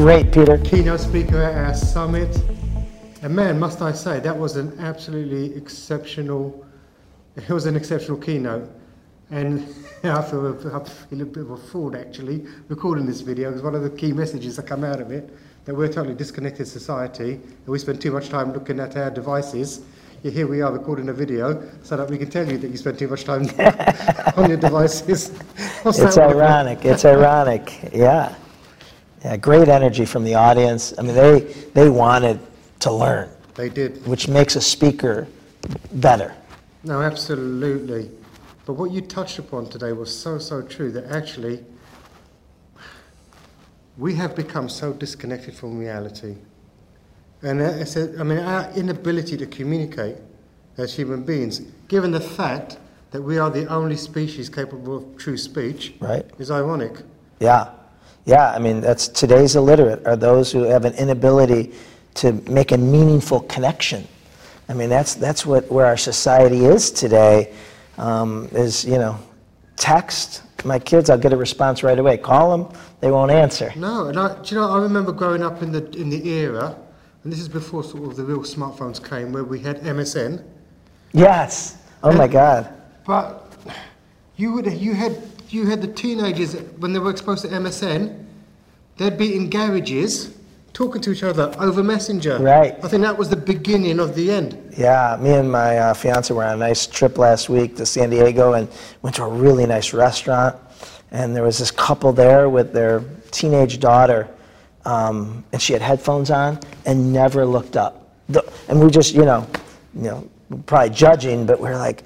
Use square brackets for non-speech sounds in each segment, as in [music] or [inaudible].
great, Peter. Keynote speaker at our summit. And man, must I say, that was an absolutely exceptional, it was an exceptional keynote. And [laughs] I feel, I feel a bit of a fool actually recording this video because one of the key messages that come out of it that we're a totally disconnected society and we spend too much time looking at our devices. Here we are recording a video so that we can tell you that you spend too much time [laughs] on your devices. [laughs] It's ironic. It's ironic. Yeah. Yeah, great energy from the audience. I mean, they, they wanted to learn. They did. Which makes a speaker better. No, absolutely. But what you touched upon today was so, so true that actually we have become so disconnected from reality. And I, said, I mean, our inability to communicate as human beings, given the fact that we are the only species capable of true speech, right. is ironic. Yeah. Yeah, I mean, that's today's illiterate are those who have an inability to make a meaningful connection. I mean, that's, that's what, where our society is today, um, is, you know, text. My kids, I'll get a response right away. Call them, they won't answer. No, and I, do you know, I remember growing up in the, in the era, and this is before sort of the real smartphones came, where we had MSN. Yes. Oh and, my God. But you would you had you had the teenagers when they were exposed to MSN, they'd be in garages talking to each other over Messenger. Right. I think that was the beginning of the end. Yeah, me and my uh, fiance were on a nice trip last week to San Diego and went to a really nice restaurant. And there was this couple there with their teenage daughter, um, and she had headphones on and never looked up. And we just, you know, you know, probably judging, but we're like,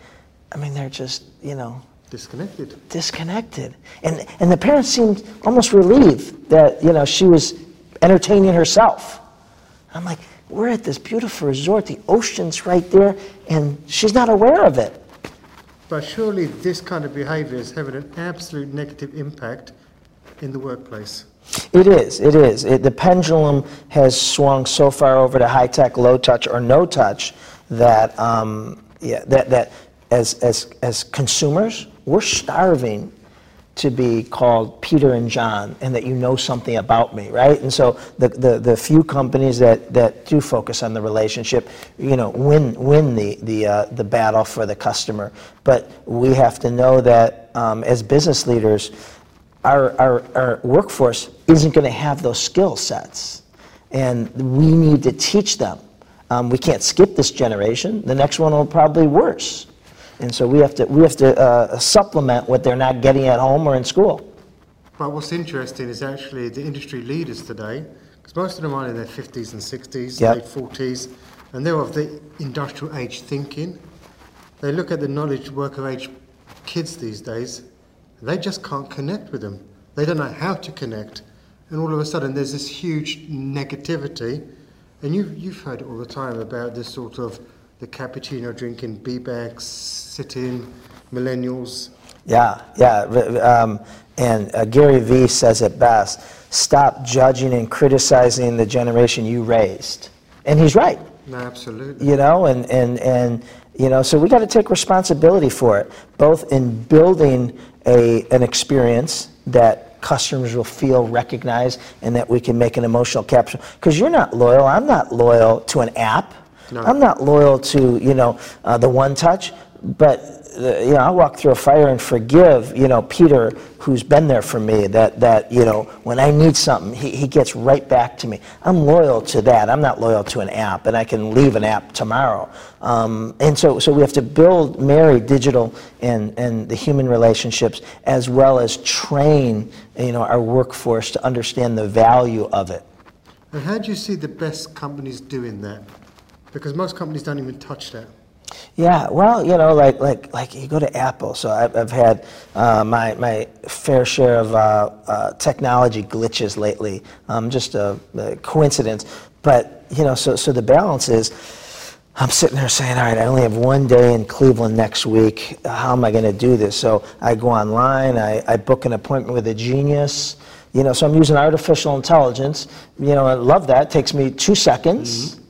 I mean, they're just, you know, disconnected. Disconnected. And and the parents seemed almost relieved that, you know, she was entertaining herself. I'm like, we're at this beautiful resort, the ocean's right there, and she's not aware of it. But surely this kind of behavior is having an absolute negative impact in the workplace. It is, it is. It, the pendulum has swung so far over to high tech, low touch, or no touch that, um, yeah, that, that as, as, as consumers, we're starving to be called Peter and John and that you know something about me, right? And so the, the, the few companies that, that do focus on the relationship, you know, win, win the, the, uh, the battle for the customer. But we have to know that um, as business leaders, our, our, our workforce isn't going to have those skill sets. And we need to teach them. Um, we can't skip this generation. The next one will probably worse. And so we have to, we have to uh, supplement what they're not getting at home or in school. But what's interesting is actually the industry leaders today, because most of them are in their 50s and 60s, yep. late 40s, and they're of the industrial age thinking. They look at the knowledge worker age kids these days, they just can't connect with them. They don't know how to connect. And all of a sudden, there's this huge negativity. And you, you've heard all the time about this sort of the cappuccino drinking, B-bags, sitting, millennials. Yeah, yeah. Um, and uh, Gary Vee says it best stop judging and criticizing the generation you raised. And he's right. No, absolutely. You know, and, and, and you know, so we got to take responsibility for it, both in building a, an experience that customers will feel recognized and that we can make an emotional capture. Because you're not loyal, I'm not loyal to an app. No. I'm not loyal to, you know, uh, the one touch, but uh, you know, I walk through a fire and forgive, you know, Peter, who's been there for me, that, that you know, when I need something, he, he gets right back to me. I'm loyal to that. I'm not loyal to an app, and I can leave an app tomorrow. Um, and so, so we have to build, marry digital and, and the human relationships, as well as train, you know, our workforce to understand the value of it. And how do you see the best companies doing that? Because most companies don't even touch that. Yeah, well, you know, like like like you go to Apple. So I've, I've had uh, my my fair share of uh, uh, technology glitches lately. Um, just a, a, coincidence, but you know, so so the balance is. I'm sitting there saying, all right, I only have one day in Cleveland next week. How am I going to do this? So I go online, I, I book an appointment with a genius. You know, so I'm using artificial intelligence. You know, I love that. It takes me two seconds. Mm-hmm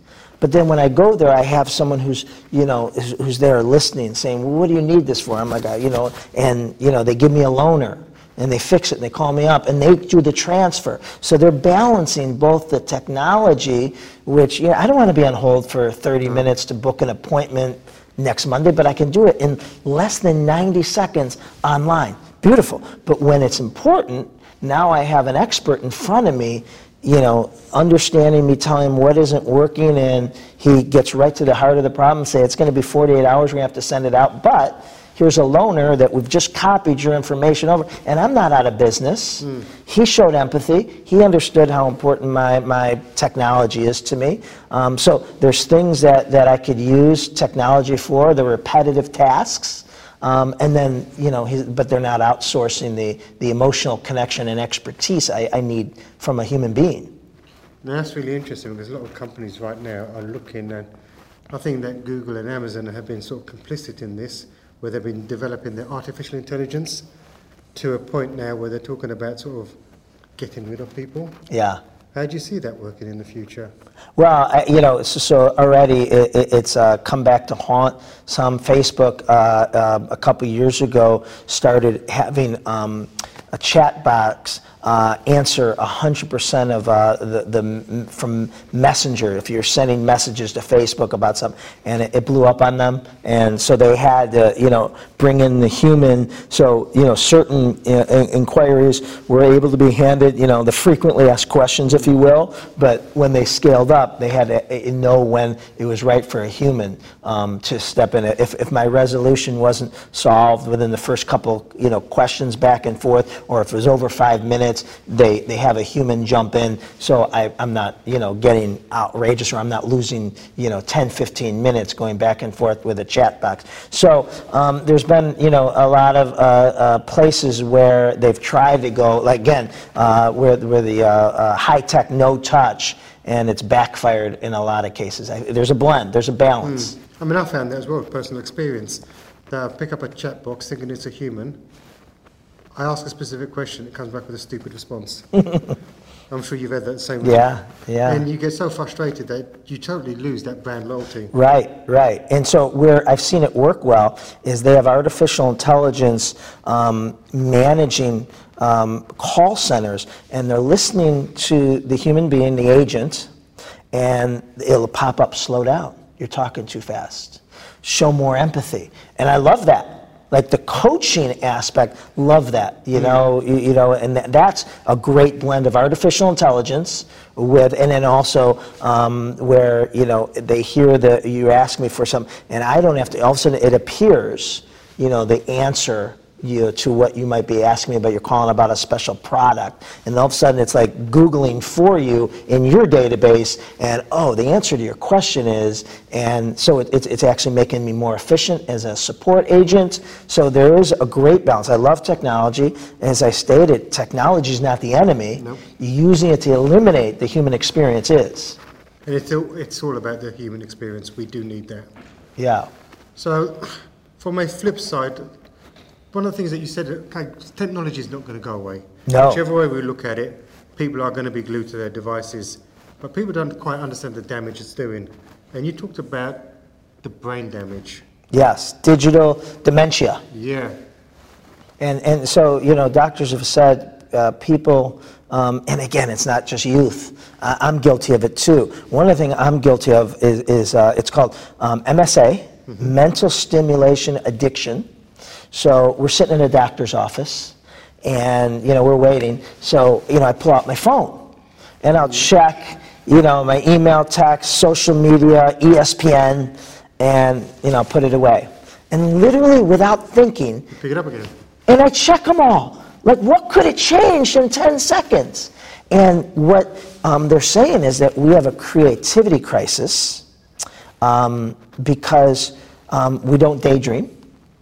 but then when I go there, I have someone who's, you know, who's there listening, saying, well, what do you need this for? I'm like, you know, and, you know, they give me a loaner. and they fix it and they call me up and they do the transfer. So they're balancing both the technology, which you know, I don't want to be on hold for 30 minutes to book an appointment next Monday, but I can do it in less than 90 seconds online. Beautiful. But when it's important, now I have an expert in front of me, you know, understanding me, telling him what isn't working, and he gets right to the heart of the problem, and say it's going to be 48 hours, we have to send it out, but here's a loaner that we've just copied your information over, and I'm not out of business. Mm. He showed empathy. He understood how important my, my technology is to me. Um, so there's things that, that I could use technology for, the repetitive tasks. Um, and then, you know, but they're not outsourcing the, the emotional connection and expertise I, I need from a human being. Now, that's really interesting because a lot of companies right now are looking at, I think that Google and Amazon have been sort of complicit in this where they've been developing their artificial intelligence to a point now where they're talking about sort of getting rid of people. Yeah. How do you see that working in the future? Well, I, you know, so, so already it, it's uh, come back to haunt some. Facebook uh, uh, a couple years ago started having um, a chat box uh, answer 100% of uh, the, the from Messenger if you're sending messages to Facebook about something, and it, it blew up on them, and so they had to, you know, bring in the human. So you know, certain uh, inquiries were able to be handed, you know, the frequently asked questions, if you will. But when they scaled up, they had to know when it was right for a human um, to step in. If, if my resolution wasn't solved within the first couple, you know, questions back and forth, or if it was over five minutes minutes, they, they have a human jump in, so I, I'm not, you know, getting outrageous or I'm not losing, you know, 10, 15 minutes going back and forth with a chat box. So um, there's been, you know, a lot of uh, uh, places where they've tried to go, like again, uh, where, where the uh, uh, high-tech, no-touch, and it's backfired in a lot of cases. I, there's a blend, there's a balance. Mm. I mean, I found that as well, personal experience. That I pick up a chat box thinking it's a human, I ask a specific question, it comes back with a stupid response. [laughs] I'm sure you've had that same way. Yeah, yeah. And you get so frustrated that you totally lose that brand loyalty. Right, right. And so where I've seen it work well is they have artificial intelligence um, managing um, call centers, and they're listening to the human being, the agent, and it'll pop up, slow down. You're talking too fast. Show more empathy. And I love that like the coaching aspect love that you mm-hmm. know you, you, know and that's a great blend of artificial intelligence with and then also um, where you know they hear that you ask me for some and i don't have to all of a sudden it appears you know the answer you to what you might be asking me about. You're calling about a special product, and all of a sudden it's like Googling for you in your database, and oh, the answer to your question is, and so it, it's, it's actually making me more efficient as a support agent. So there is a great balance. I love technology. As I stated, technology is not the enemy. Nope. Using it to eliminate the human experience is. And it's all, it's all about the human experience. We do need that. Yeah. So, from a flip side, one of the things that you said, okay, technology is not going to go away. No. Whichever way we look at it, people are going to be glued to their devices. But people don't quite understand the damage it's doing. And you talked about the brain damage. Yes, digital dementia. Yeah. And, and so, you know, doctors have said uh, people, um, and again, it's not just youth. Uh, I'm guilty of it too. One of the things I'm guilty of is, is uh, it's called um, MSA, mm-hmm. mental stimulation addiction. So we're sitting in a doctor's office and, you know, we're waiting. So, you know, I pull out my phone and I'll check, you know, my email, text, social media, ESPN, and, you know, put it away. And literally without thinking, pick it up again. And I check them all. Like, what could it change in 10 seconds? And what um, they're saying is that we have a creativity crisis um, because um, we don't daydream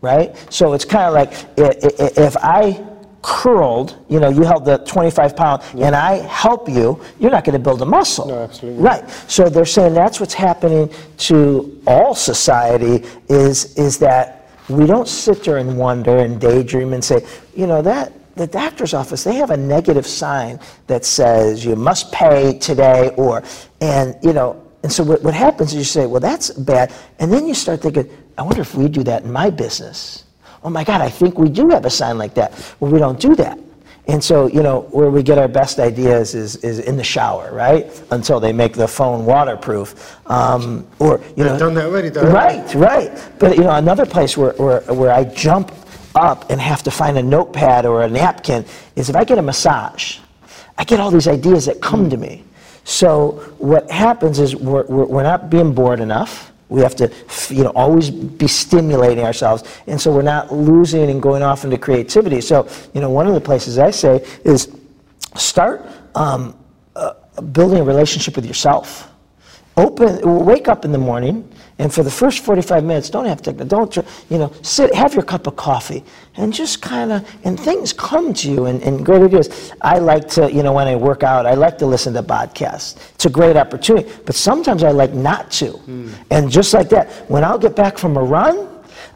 right? So it's kind of like if I curled, you know, you held the 25 pound, yeah. and I help you, you're not going to build a muscle. No, absolutely. Right. So they're saying that's what's happening to all society is is that we don't sit there and wonder and daydream and say, you know, that the doctor's office, they have a negative sign that says you must pay today or, and, you know, and so what, what happens is you say, well, that's bad. And then you start thinking, I wonder if we do that in my business. oh my God, I think we do have a sign like that. Well, we don't do that. And so, you know, where we get our best ideas is, is in the shower, right? Until they make the phone waterproof. Um, or, you know. done that already, though. Right, right. But, you know, another place where, where, where I jump up and have to find a notepad or a napkin is if I get a massage, I get all these ideas that come to me. So what happens is we're, we're, not being bored enough we have to, you know, always be stimulating ourselves, and so we're not losing and going off into creativity. So, you know, one of the places I say is start um, uh, building a relationship with yourself. Open, wake up in the morning and for the first 45 minutes, don't have to, don't, you know, sit, have your cup of coffee and just kind of, and things come to you and, and great ideas. I like to, you know, when I work out, I like to listen to podcasts. It's a great opportunity, but sometimes I like not to. Mm. And just like that, when I'll get back from a run,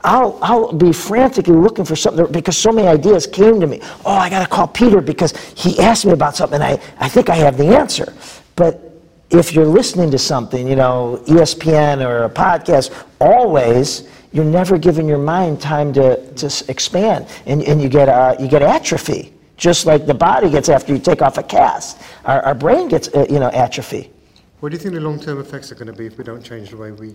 I'll, I'll be frantically looking for something because so many ideas came to me. Oh, I got to call Peter because he asked me about something. And I, I think I have the answer. But if you're listening to something, you know, ESPN or a podcast, always, you're never giving your mind time to, to expand, and, and you, get, uh, you get atrophy, just like the body gets after you take off a cast. Our, our brain gets, uh, you know, atrophy. What do you think the long-term effects are going to be if we don't change the way we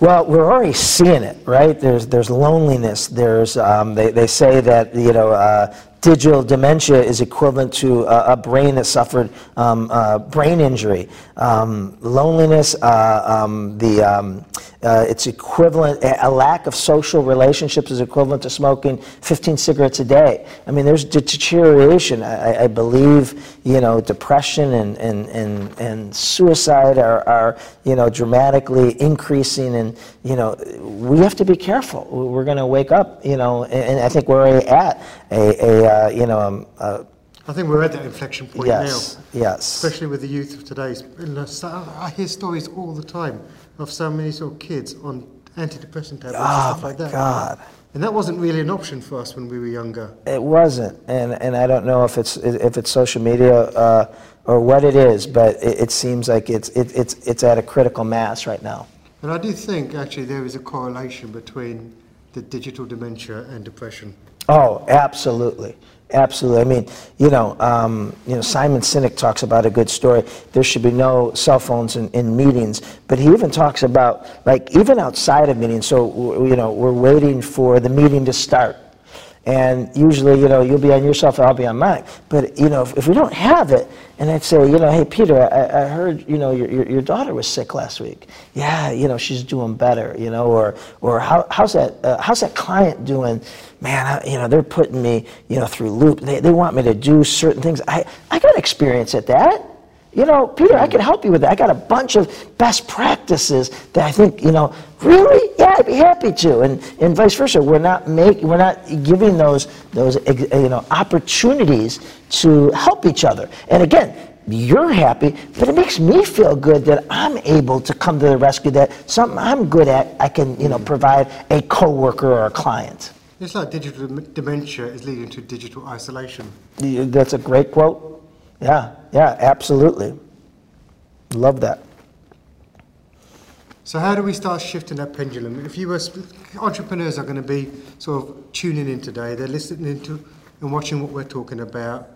well, we're already seeing it, right? There's, there's loneliness. There's, um, they, they say that, you know, uh, digital dementia is equivalent to a, a brain that suffered um, uh, brain injury. Um, loneliness, uh, um, the, um, uh, it's equivalent, a lack of social relationships is equivalent to smoking 15 cigarettes a day. I mean, there's deterioration. I, I believe, you know, depression and, and, and, and suicide are, are, you know, dramatically increasing. And, you know, we have to be careful. We're going to wake up, you know, and, and I think we're at a, a uh, you know, um, uh, I think we're at that inflection point yes, now. Yes. Especially with the youth of today. I hear stories all the time of so many sort of kids on antidepressant tablets oh, and stuff like that. God. And that wasn't really an option for us when we were younger. It wasn't, and and I don't know if it's if it's social media uh, or what it is, but it, it seems like it's it, it's it's at a critical mass right now. And I do think actually there is a correlation between the digital dementia and depression. Oh, absolutely. Absolutely. I mean, you know, um, you know, Simon Sinek talks about a good story. There should be no cell phones in, in, meetings, but he even talks about like even outside of meetings. So you know, we're waiting for the meeting to start, and usually, you know, you'll be on your cell phone, I'll be on mine. But, you know, if, if we don't have it, and I'd say, you know, hey, Peter, I, I heard, you know, your, your, your, daughter was sick last week. Yeah, you know, she's doing better, you know, or, or how, how's, that, uh, how's that client doing? Man, I, you know, they're putting me, you know, through loop. They, they want me to do certain things. I, I got experience at that. You know, Peter, I can help you with that. I got a bunch of best practices that I think, you know, really, yeah, I'd be happy to, and, and vice versa. We're not make, we're not giving those those eh, you know opportunities to help each other. And again, you're happy, but it makes me feel good that I'm able to come to the rescue. That something I'm good at, I can you know provide a coworker or a client. It's like digital dementia is leading to digital isolation. That's a great quote. Yeah, yeah, absolutely. Love that. So how do we start shifting that pendulum? If you were entrepreneurs are going to be sort of tuning in today, they're listening to and watching what we're talking about,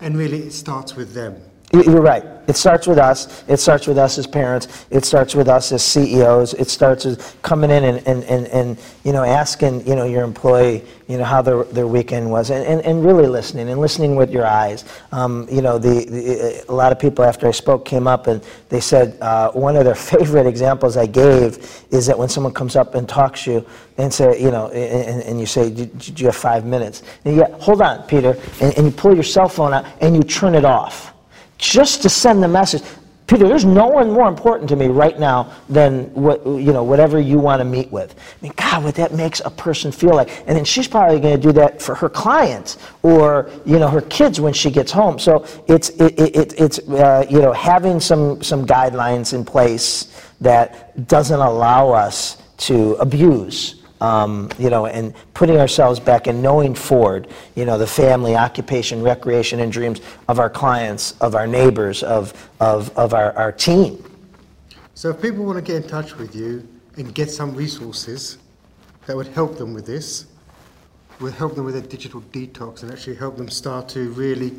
and really it starts with them. You're right. It starts with us. It starts with us as parents. It starts with us as CEOs. It starts with coming in and, and, and, and you know, asking, you know, your employee, you know, how their, their weekend was and, and, and really listening and listening with your eyes. Um, you know, the, the, a lot of people after I spoke came up and they said uh, one of their [laughs] favorite examples I gave is that when someone comes up and talks to you and say, you know, and, and you say, do, you have five minutes? And you get, hold on, Peter, and, and you pull your cell phone out and you turn it off just to send the message. Peter, there's no one more important to me right now than what, you know, whatever you want to meet with. I mean, God, what that makes a person feel like. And then she's probably going to do that for her clients or, you know, her kids when she gets home. So it's, it, it, it's uh, you know, having some, some guidelines in place that doesn't allow us to abuse um, you know, and putting ourselves back and knowing forward, you know, the family, occupation, recreation, and dreams of our clients, of our neighbors, of, of, of our, our team. So if people want to get in touch with you and get some resources that would help them with this, would help them with their digital detox and actually help them start to really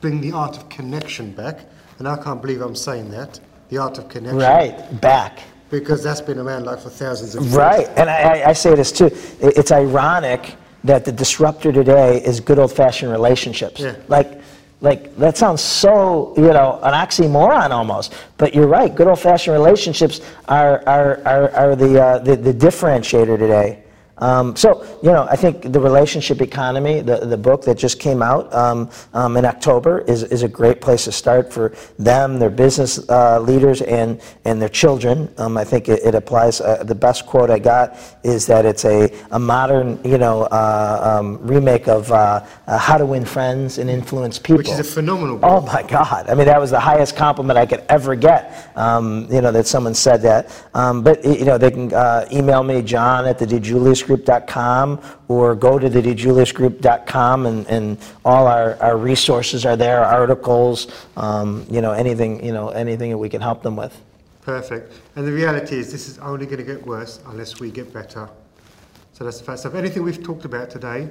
bring the art of connection back. And I can't believe I'm saying that, the art of connection. Right, back. Because that's been around like for thousands of years. Right, and I, I say this too. It's ironic that the disruptor today is good old-fashioned relationships. Yeah. Like, like that sounds so you know an oxymoron almost. But you're right. Good old-fashioned relationships are are are, are the, uh, the the differentiator today. Um, so, you know, I think the relationship economy, the, the book that just came out um, um, in October, is, is a great place to start for them, their business uh, leaders, and, and their children. Um, I think it, it applies. Uh, the best quote I got is that it's a, a modern, you know, uh, um, remake of uh, uh, How to Win Friends and Influence People. Which is a phenomenal book. Oh, my God. I mean, that was the highest compliment I could ever get, um, you know, that someone said that. but, you know, they can uh, email me, John at the DiJulius DiJuliusGroup.com or go to the and, and all our, our resources are there, articles, um, you know, anything, you know, anything that we can help them with. Perfect. And the reality is this is only going to get worse unless we get better. So that's the fact. If anything we've talked about today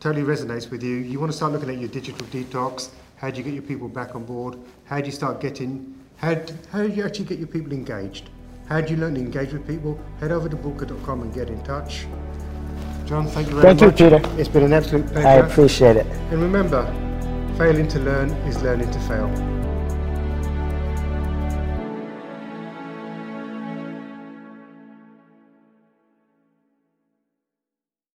totally resonates with you, you want to start looking at your digital detox, how do you get your people back on board? How do you start getting, how how do you actually get your people engaged? How do you learn to engage with people? Head over to booker.com and get in touch. John, thank you very thank much. Thank you, Peter. It's been an absolute pleasure. I appreciate it. And remember, failing to learn is learning to fail.